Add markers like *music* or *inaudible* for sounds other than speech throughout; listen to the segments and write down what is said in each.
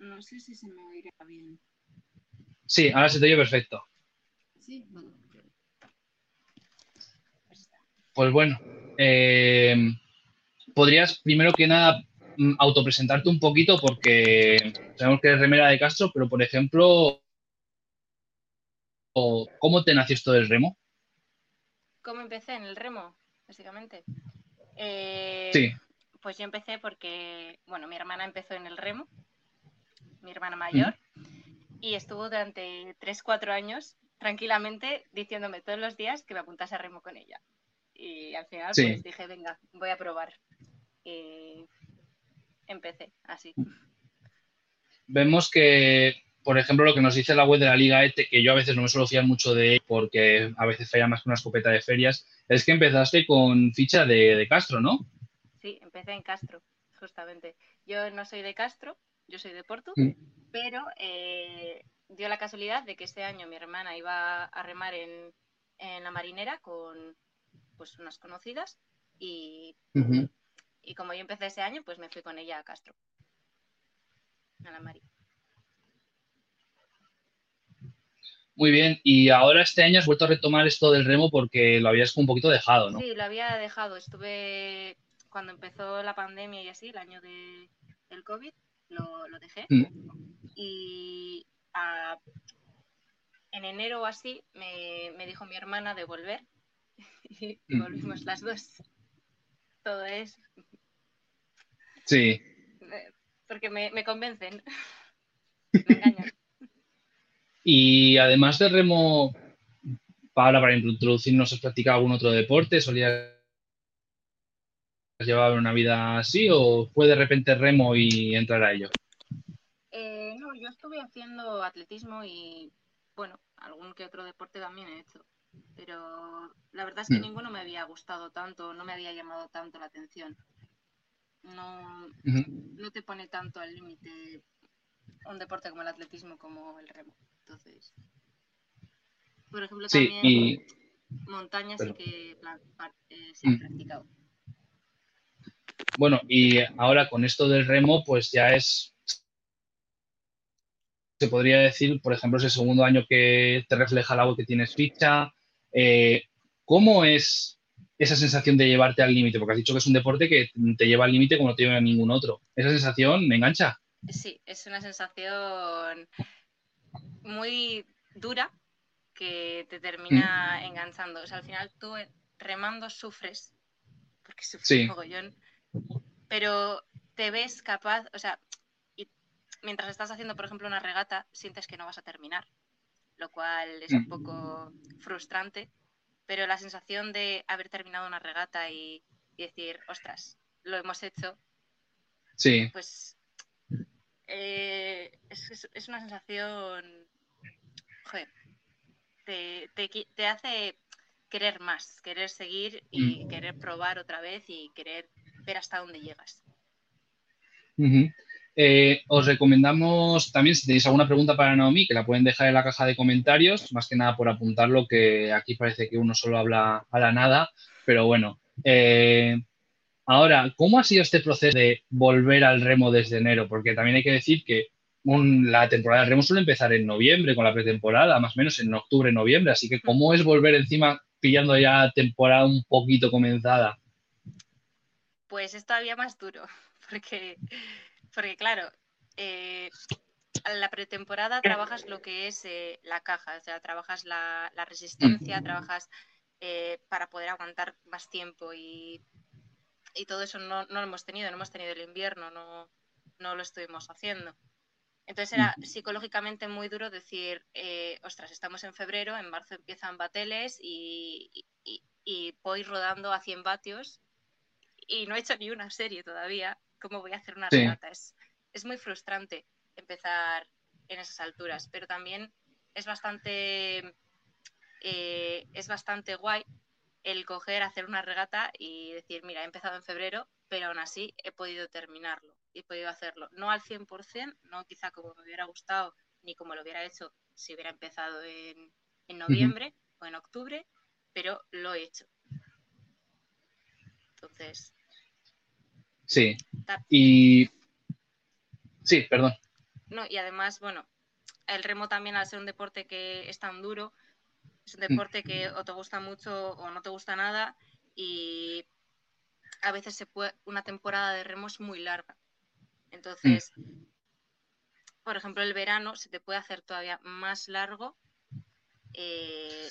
No sé si se me oirá bien. Sí, ahora se te oye perfecto. Sí, vale. Pues bueno, eh, podrías primero que nada mm, autopresentarte un poquito porque sabemos que eres remera de Castro, pero por ejemplo, ¿cómo te nació esto del remo? ¿Cómo empecé en el remo, básicamente? Eh, Sí. Pues yo empecé porque, bueno, mi hermana empezó en el remo, mi hermana mayor, y estuvo durante 3-4 años tranquilamente diciéndome todos los días que me apuntase a remo con ella. Y al final, Sí. pues dije, venga, voy a probar. Y empecé así. Vemos que, por ejemplo, lo que nos dice la web de la Liga ETE, que yo a veces no me suelo fiar mucho de él porque a veces falla más que una escopeta de ferias, es que empezaste con ficha de, de Castro, ¿no? Sí, empecé en Castro, justamente. Yo no soy de Castro, yo soy de Porto, Mm. pero eh, dio la casualidad de que este año mi hermana iba a remar en, en la marinera con pues unas conocidas y, y como yo empecé ese año, pues me fui con ella a Castro, a la Mari. Muy bien, y ahora este año has vuelto a retomar esto del remo porque lo habías un poquito dejado, ¿no? Sí, lo había dejado. Estuve cuando empezó la pandemia y así, el año de, del COVID, lo, lo dejé. Mm. Y a- en enero o así me, me dijo mi hermana de volver *laughs* y Mm. volvimos las dos. Todo es Sí. porque me, me convencen, *laughs* me engañan. Y además del remo, para, para introducirnos, ¿has practicado algún otro deporte? ¿Solías llevar una vida así o fue de repente remo y entrar a ello? Eh, no, yo estuve haciendo atletismo y, bueno, algún que otro deporte también he hecho. Pero la verdad es que Mm. ninguno me había gustado tanto, no me había llamado tanto la atención. No, no te pone tanto al límite un deporte como el atletismo como el remo. Entonces, por ejemplo, Sí, también y montaña sí que eh, sí he Mm. practicado. Bueno, y ahora con esto del remo, pues ya es, se podría decir, por ejemplo, ese segundo año que te refleja el agua que tienes ficha. eh, ¿Cómo es esa sensación de llevarte al límite? Porque has dicho que es un deporte que te lleva al límite como no te lleva a ningún otro. Esa sensación me engancha. Sí, es una sensación muy dura que te termina enganchando. O sea, al final tú remando sufres, porque sufres Sí. mogollón, pero te ves capaz, o sea, y mientras estás haciendo, por ejemplo, una regata, sientes que no vas a terminar, lo cual es un Mm. poco frustrante, pero la sensación de haber terminado una regata y, y decir, ostras, lo hemos hecho, Sí, pues eh, es, una sensación, joder, te, te te hace querer más, querer seguir y querer probar otra vez y querer ver hasta dónde llegas. Eh, os recomendamos también, si tenéis alguna pregunta para Naomi, que la pueden dejar en la caja de comentarios, más que nada por apuntarlo, que aquí parece que uno solo habla a la nada, pero bueno. Eh, ahora, ¿cómo ha sido este proceso de volver al remo desde enero? Porque también hay que decir que la temporada del remo suele empezar en noviembre, con la pretemporada, más o menos en octubre, noviembre, así que ¿cómo es volver encima pillando ya temporada un poquito comenzada? Pues es todavía más duro, *laughs* porque, porque claro, eh, la pretemporada trabajas lo que es eh, la caja, o sea, trabajas la, la resistencia, trabajas eh, para poder aguantar más tiempo y, y todo eso no, no lo hemos tenido, no hemos tenido el invierno, no, no lo estuvimos haciendo. Entonces era psicológicamente muy duro decir, eh, ostras, estamos en febrero, en marzo empiezan bateles y, y, y voy rodando a 100 vatios y no he hecho ni una serie todavía. ¿Cómo voy a hacer una Sí. regata? Es, es muy frustrante empezar en esas alturas, pero también es bastante, eh, es bastante guay el coger, hacer una regata y decir, mira, he empezado en febrero, pero aún así he podido terminarlo y he podido hacerlo. No al 100%, no quizá como me hubiera gustado, ni como lo hubiera hecho si hubiera empezado en, en noviembre o en octubre, pero lo he hecho. Entonces, Sí. Y... Sí, perdón. no, y además, bueno, el remo también al ser un deporte que es tan duro, es un Mm. deporte que o te gusta mucho o no te gusta nada y a veces se puede, una temporada de remo es muy larga. Entonces, por ejemplo, el verano se te puede hacer todavía más largo eh,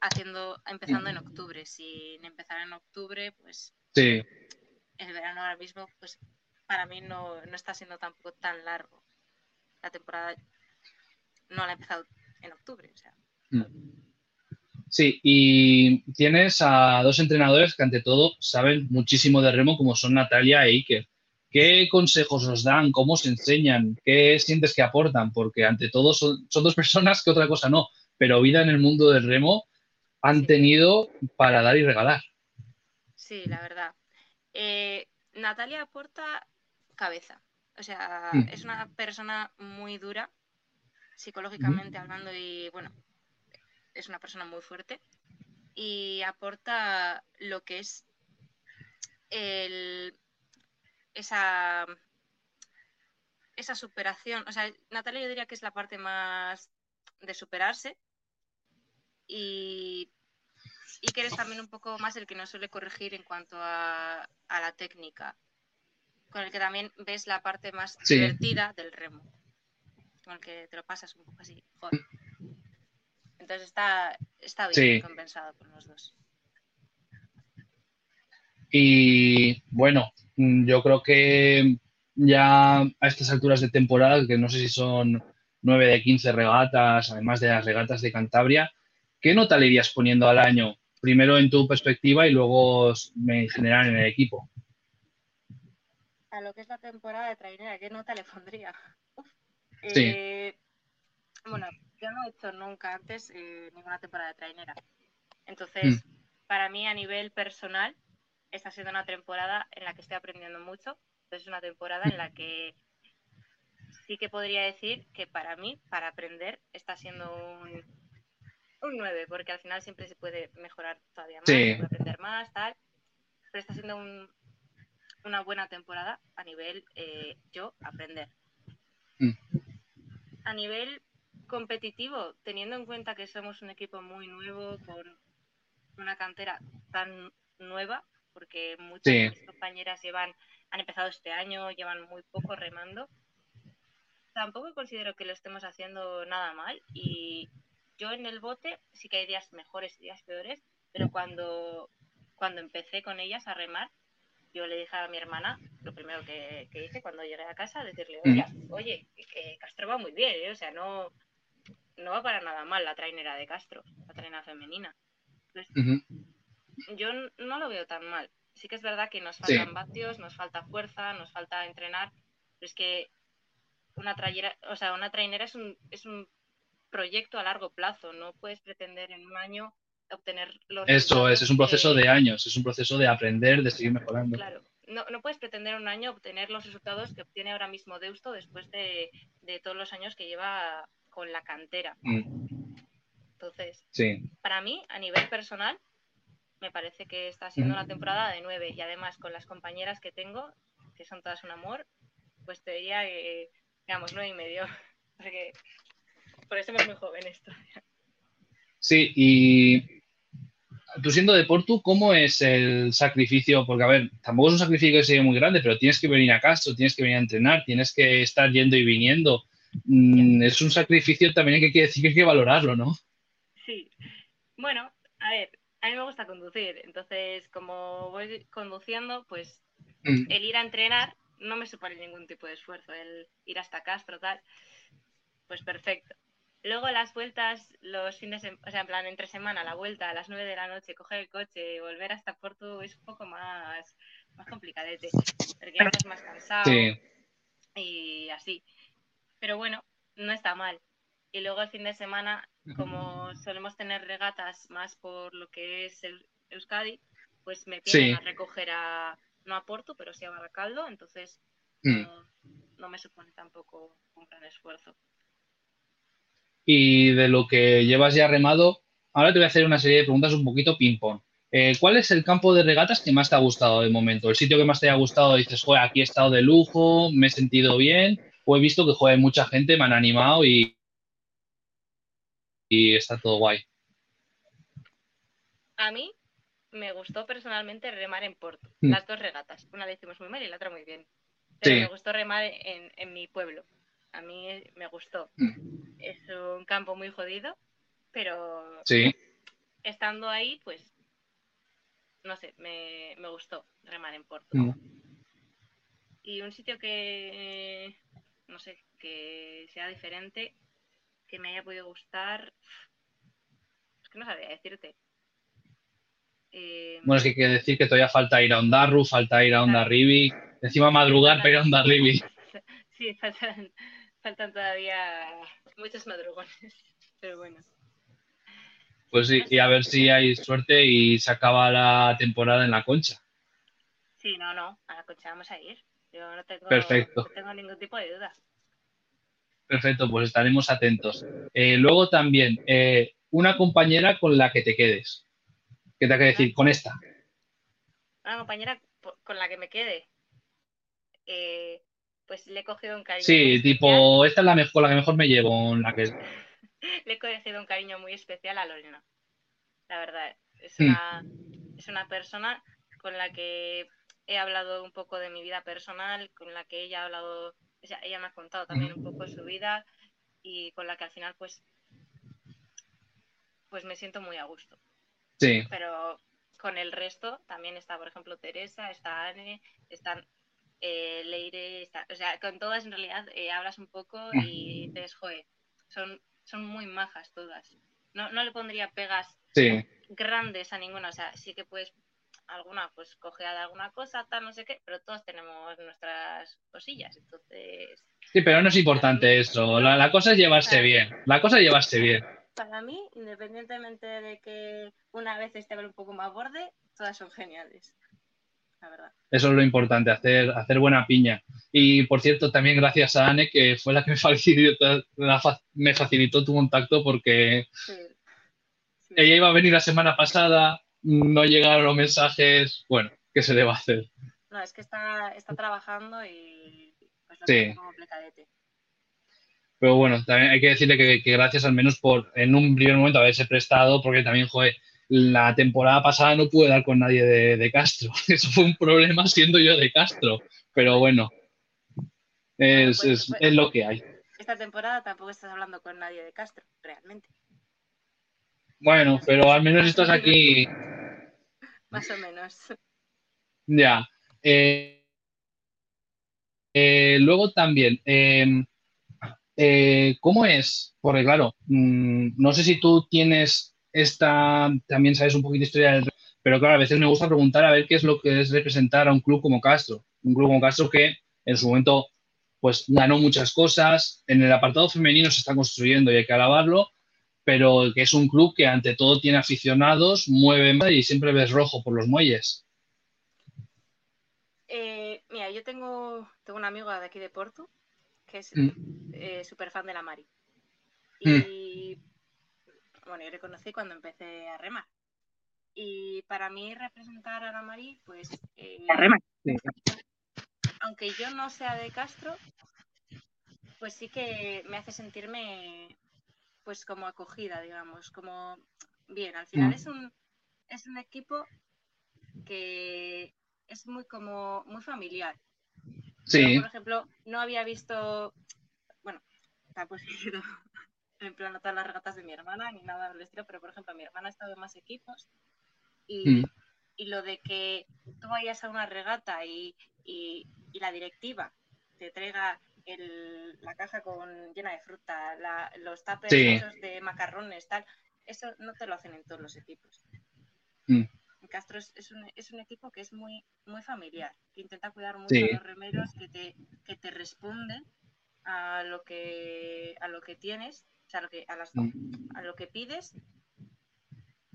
haciendo, empezando en octubre. Sin empezar en octubre, pues Sí, el verano ahora mismo, pues para mí no, no está siendo tampoco tan largo. La temporada no la he empezado en octubre. O sea, sí. Y tienes a dos entrenadores que ante todo saben muchísimo de remo, como son Natalia e Iker. ¿Qué consejos os dan? ¿Cómo os enseñan? ¿Qué sientes que aportan? Porque ante todo son, son dos *laughs* personas que otra cosa no, pero vida en el mundo del remo han Sí. tenido para dar y regalar. sí, la verdad. Eh, Natalia aporta cabeza. O sea, Mm. es una persona muy dura, psicológicamente hablando, y bueno, es una persona muy fuerte. Y aporta lo que es el, esa, esa superación. O sea, Natalia yo diría que es la parte más de superarse. Y, y que eres también un poco más el que nos suele corregir en cuanto a, a la técnica. Con el que también ves la parte más Sí. divertida del remo. Con el que te lo pasas un poco así. joder. Entonces está, está bien Sí. compensado por los dos. Y bueno, yo creo que ya a estas alturas de temporada, que no sé si son 9 de 15 regatas, además de las regatas de Cantabria, ¿qué nota le irías poniendo al año? Primero en tu perspectiva y luego en general en el equipo. a lo que es la temporada de trainera, ¿qué nota le pondría? Sí. Eh, bueno, yo no he hecho nunca antes eh, ninguna temporada de trainera. Entonces, para mí a nivel personal, está siendo una temporada en la que estoy aprendiendo mucho. Entonces, es una temporada en la que sí que podría decir que para mí, para aprender, está siendo un, un 9, porque al final siempre se puede mejorar todavía más, Sí. se puede aprender más, tal. Pero está siendo un, una buena temporada a nivel eh, yo aprender. Mm. A nivel competitivo, teniendo en cuenta que somos un equipo muy nuevo, con una cantera tan nueva, porque muchas Sí. de mis compañeras llevan, han empezado este año, llevan muy poco remando. Tampoco considero que lo estemos haciendo nada mal y yo en el bote sí que hay días mejores y días peores, pero cuando, cuando empecé con ellas a remar, yo le dije a mi hermana, lo primero que, que hice cuando llegué a casa, decirle, oye, oye, que Castro va muy bien, ¿eh? o sea, no, no va para nada mal la trainera de Castro, la trainera femenina. Entonces, yo no lo veo tan mal. Sí que es verdad que nos Sí. faltan vatios, nos falta fuerza, nos falta entrenar, pero es que una trainera, o sea, una trainera es un, es un proyecto a largo plazo, no puedes pretender en un año obtener los Eso es, es un proceso que- de años, es un proceso de aprender, de seguir mejorando. Claro, no, no puedes pretender en un año obtener los resultados que obtiene ahora mismo Deusto después de, de todos los años que lleva con la cantera. Mm, Entonces, Sí, para mí, a nivel personal, me parece que está siendo Ujú. una temporada de nueve y además con las compañeras que tengo, que son todas un amor, pues te diría que, digamos, nueve y medio, *laughs* porque por eso somos muy jóvenes todavía. sí, y tú siendo de Portu, ¿cómo es el sacrificio? Porque, a ver, tampoco es un sacrificio que sea muy grande, pero tienes que venir a Castro, tienes que venir a entrenar, tienes que estar yendo y viniendo. Mm, es un sacrificio también que hay que decir que hay que valorarlo, ¿no? Sí, bueno, a ver, a mí me gusta conducir, entonces como voy conduciendo, pues Mm, el ir a entrenar no me supone ningún tipo de esfuerzo, el ir hasta Castro, tal, pues perfecto. Luego las vueltas, los fines, de, o sea, en plan, entre semana, la vuelta a las 9 de la noche, coger el coche volver hasta Porto es un poco más, más complicadete, porque estás más cansado Sí, y así. Pero bueno, no está mal. Y luego el fin de semana, como solemos tener regatas más por lo que es el Euskadi, pues me Sí. vienen a recoger a, no a Porto, pero sí a Baracaldo, entonces Mm. no, no me supone tampoco un gran esfuerzo. Y de lo que llevas ya remado, ahora te voy a hacer una serie de preguntas un poquito ping-pong. Eh, ¿cuál es el campo de regatas que más te ha gustado de momento? El sitio que más te haya gustado, dices, joder, aquí he estado de lujo, me he sentido bien. o he visto que juega mucha gente, me han animado y, y está todo guay. A mí me gustó personalmente remar en Porto, Mm. las dos regatas. Una la hicimos muy mal y la otra muy bien. Pero Sí. me gustó remar en, en mi pueblo. A mí me gustó. Mm. Es un campo muy jodido, pero Sí, estando ahí, pues, no sé, me, me gustó remar en Porto. Mm. Y un sitio que, no sé, que sea diferente, que me haya podido gustar, es que no sabría decirte. Eh, bueno, es que hay que decir que todavía falta ir a Ondarru, falta ir a Ondarribi, encima madrugar para ir a Ondarribi. *laughs* Sí, faltan, faltan todavía muchos madrugones, *laughs* pero bueno. Pues sí, y a ver si hay suerte y se acaba la temporada en la concha. Sí, no, no, a la coche vamos a ir. Yo no tengo, Perfecto. no tengo ningún tipo de duda. Perfecto, pues estaremos atentos. Eh, luego también, eh, una compañera con la que te quedes. ¿Qué te hay que decir? Con esta. Una compañera con la que me quede, eh, pues le he cogido un cariño. Sí, tipo, esta es la mejor, la que mejor me llevo, la que *laughs* Le he cogido un cariño muy especial a Lorena. La verdad, es Mm. una, es una persona con la que he hablado un poco de mi vida personal, con la que ella ha hablado, o sea, ella me ha contado también un poco su vida y con la que al final pues pues me siento muy a gusto. Sí, Pero con el resto también está, por ejemplo, Teresa, está Anne, están eh, Leire, está- o sea, con todas en realidad eh, hablas un poco *laughs* y dices, joder, son, son muy majas todas. No, no le pondría pegas sí. grandes a ninguna, o sea, sí que puedes alguna pues coger de alguna cosa, tal, no sé qué, pero todos tenemos nuestras cosillas, entonces Sí, pero no es importante eso. La, la cosa es llevarse bien. La cosa es llevarse bien. para mí, independientemente de que una vez esté un poco más borde, todas son geniales, la verdad. Eso es lo importante, hacer, hacer buena piña. Y por cierto, también gracias a Anne, que fue la que me *laughs* facilitó, me facilitó tu contacto porque Sí. Sí. ella iba a venir la semana pasada, no llegaron los mensajes. Bueno, ¿qué se le va a hacer? No, es que está, está trabajando y pues lo Sí. como plecadete. Pero bueno, también hay que decirle que, que gracias al menos por en un primer momento haberse prestado, porque también, joder, la temporada pasada no pude dar con nadie de, de Castro. *laughs* Eso fue un problema siendo yo de Castro. Pero bueno, es, pues, es- pues- es lo que hay. Esta temporada tampoco estás hablando con nadie de Castro, realmente. Bueno, pero al menos estás *laughs* aquí. Más o menos. Ya. Eh, eh, luego también, eh, eh, ¿cómo es? Porque claro, mm, no sé si tú tienes esta, también sabes un poquito de historia del, pero claro, a veces me gusta preguntar a ver qué es lo que es representar a un club como Castro. Un club como Castro que en su momento pues ganó muchas cosas, en el apartado femenino se está construyendo y hay que alabarlo, pero que es un club que ante todo tiene aficionados, mueve y siempre ves rojo por los muelles. Eh, mira, yo tengo, tengo un amigo de aquí de Porto que es Mm. eh, súper fan de la Mari. Mm. Bueno, yo le conocí cuando empecé a remar. Y para mí representar a la Mari, pues... eh, aunque yo no sea de Castro, pues sí que me hace sentirme pues como acogida, digamos, como bien. Al final Mm. es un es un equipo que es muy como muy familiar. Sí. Yo, por ejemplo, no había visto, bueno, tampoco he ido *laughs* en plan a todas las regatas de mi hermana ni nada del estilo, pero por ejemplo, mi hermana ha estado en más equipos y, Mm. y lo de que tú vayas a una regata y, y- y la directiva te traiga el- la caja con llena de fruta, la- los Sí. esos de macarrones, tal, eso no te lo hacen en todos los equipos. Mm. Castro es, es un, es un equipo que es muy, muy familiar, que intenta cuidar mucho Sí. a los remeros, que te, que te responden a lo que, a lo que tienes, o sea, a lo que, a, las, a lo que pides,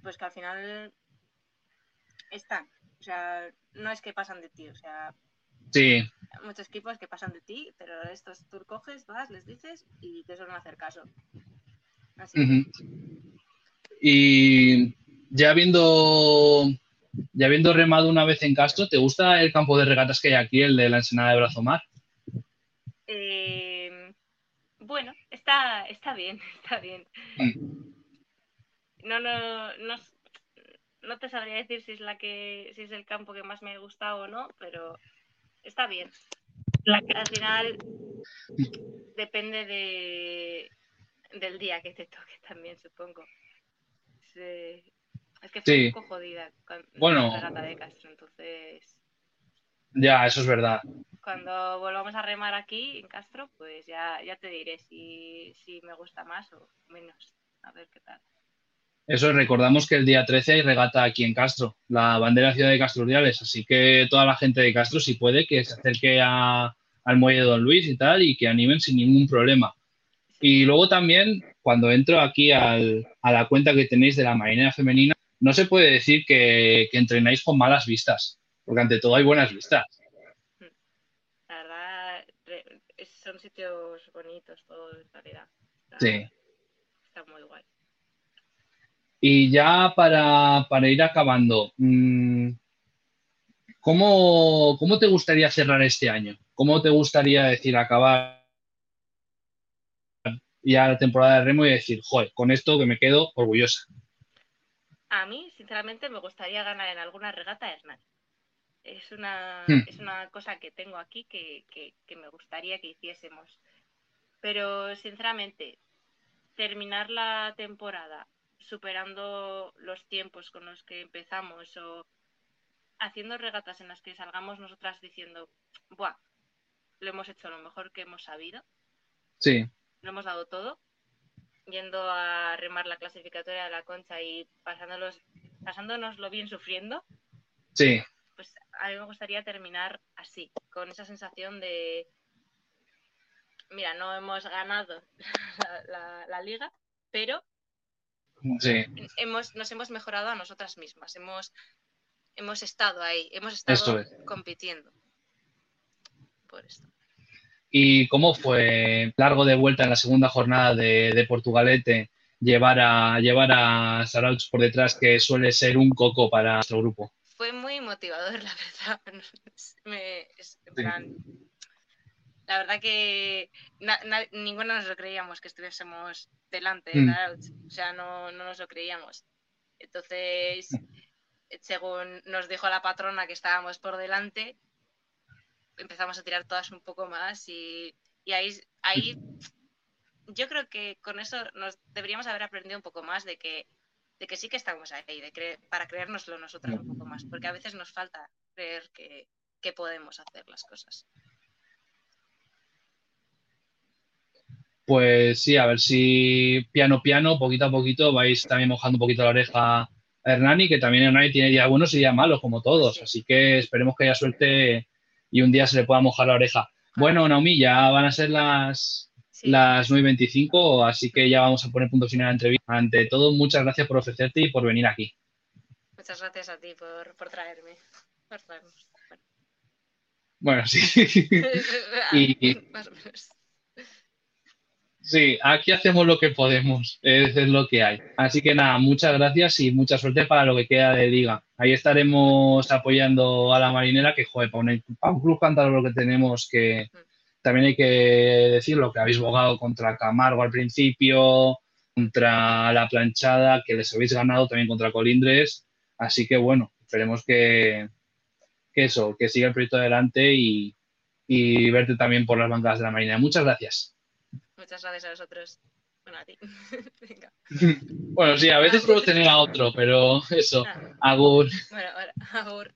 pues que al final están. O sea, no es que pasan de ti, o sea, Sí, hay muchos equipos que pasan de ti, pero estos tú coges, vas, les dices y te suelen hacer caso. Así Ujú. Y ya habiendo, ya habiendo remado una vez en Castro, ¿te gusta el campo de regatas que hay aquí, el de la Ensenada de Brazomar? Eh, bueno, está, está bien, *laughs* está bien. No, no, no, no te sabría decir si es la que, si es el campo que más me ha gustado o no, pero está bien. Al final depende de, del día que te toque también, supongo. Es, es que fue Sí. un poco jodida con Bueno. la regata de Castro, entonces Ya, eso es verdad. Cuando volvamos a remar aquí en Castro, pues ya, ya te diré si, si me gusta más o menos. A ver qué tal. Eso recordamos que el día 13 hay regata aquí en Castro, la bandera ciudad de Castro Urdiales, así que toda la gente de Castro, si puede, que se acerque a- al muelle de Don Luis y tal, y que animen sin ningún problema. Y luego también, cuando entro aquí al- a la cuenta que tenéis de la marinera femenina, no se puede decir que, que entrenáis con malas vistas, porque ante todo hay buenas vistas. La verdad, re- es- son sitios bonitos todos, en realidad. Está, Sí. está muy guay. Y ya para, para ir acabando, mm, ¿cómo, cómo te gustaría cerrar este año? ¿Cómo te gustaría decir acabar ya la temporada de remo y decir, joder, con esto que me quedo orgullosa? A mí, sinceramente, me gustaría ganar en alguna regata Hernán. Es una, Hmm. es una cosa que tengo aquí que, que- que me gustaría que hiciésemos. Pero, sinceramente, terminar la temporada superando los tiempos con los que empezamos o haciendo regatas en las que salgamos nosotras diciendo, Buah, lo hemos hecho lo mejor que hemos sabido, Sí, lo hemos dado todo, yendo a remar la clasificatoria de la concha y pasándolos, pasándonoslo bien sufriendo, sí, a mí me gustaría terminar así, con esa sensación de, mira, no hemos ganado *laughs* la, la- la liga, pero sí, hemos, nos hemos mejorado a nosotras mismas, hemos, hemos estado ahí, hemos estado es. compitiendo. Por esto. ¿Y cómo fue largo de vuelta en la segunda jornada de, de Portugalete llevar a, llevar a Sarauch por detrás, que suele ser un coco para nuestro grupo? Motivador, *laughs* la verdad. Me- es- en Sí. plan, la verdad que na- na- ninguno nos lo creíamos que estuviésemos delante de Mm. O sea, no, no nos lo creíamos. Entonces, según nos dijo la patrona que estábamos por delante, empezamos a tirar todas un poco más y, y ahí, ahí yo creo que con eso nos deberíamos haber aprendido un poco más de que, de que sí que estamos ahí, de cre- para creérnoslo nosotras un poco más, porque a veces nos falta creer que, que podemos hacer las cosas. Pues sí, a ver si piano piano, poquito a poquito, vais también mojando un poquito la oreja a Hernani, que también Hernani tiene días buenos y días malos, como todos. Sí. Así que esperemos que haya suerte y un día se le pueda mojar la oreja. Bueno, Naomi, ya van a ser las, las 9.25, así que ya vamos a poner punto final a la entrevista. Ante todo, muchas gracias por ofrecerte y por venir aquí. muchas gracias a ti por, por traerme. Por traernos. Bueno. Sí. *laughs* Y-. Sí, aquí hacemos lo que podemos, es, es lo que hay. Así que nada, muchas gracias y mucha suerte para lo que queda de liga. Ahí estaremos apoyando a la marinera, que joder, para un, club cántabro lo que tenemos que también hay que decirlo, que habéis bogado contra Camargo al principio, contra la planchada, que les habéis ganado también contra Colindres. Así que bueno, esperemos que, que eso, que siga el proyecto adelante y, y verte también por las bancadas de la marinera. Muchas gracias. Muchas gracias a vosotros. Bueno, a ti. *laughs* Venga. Bueno, sí, a veces puedo tener a otro, pero eso, Ah, Agur. bueno, ahora, agur.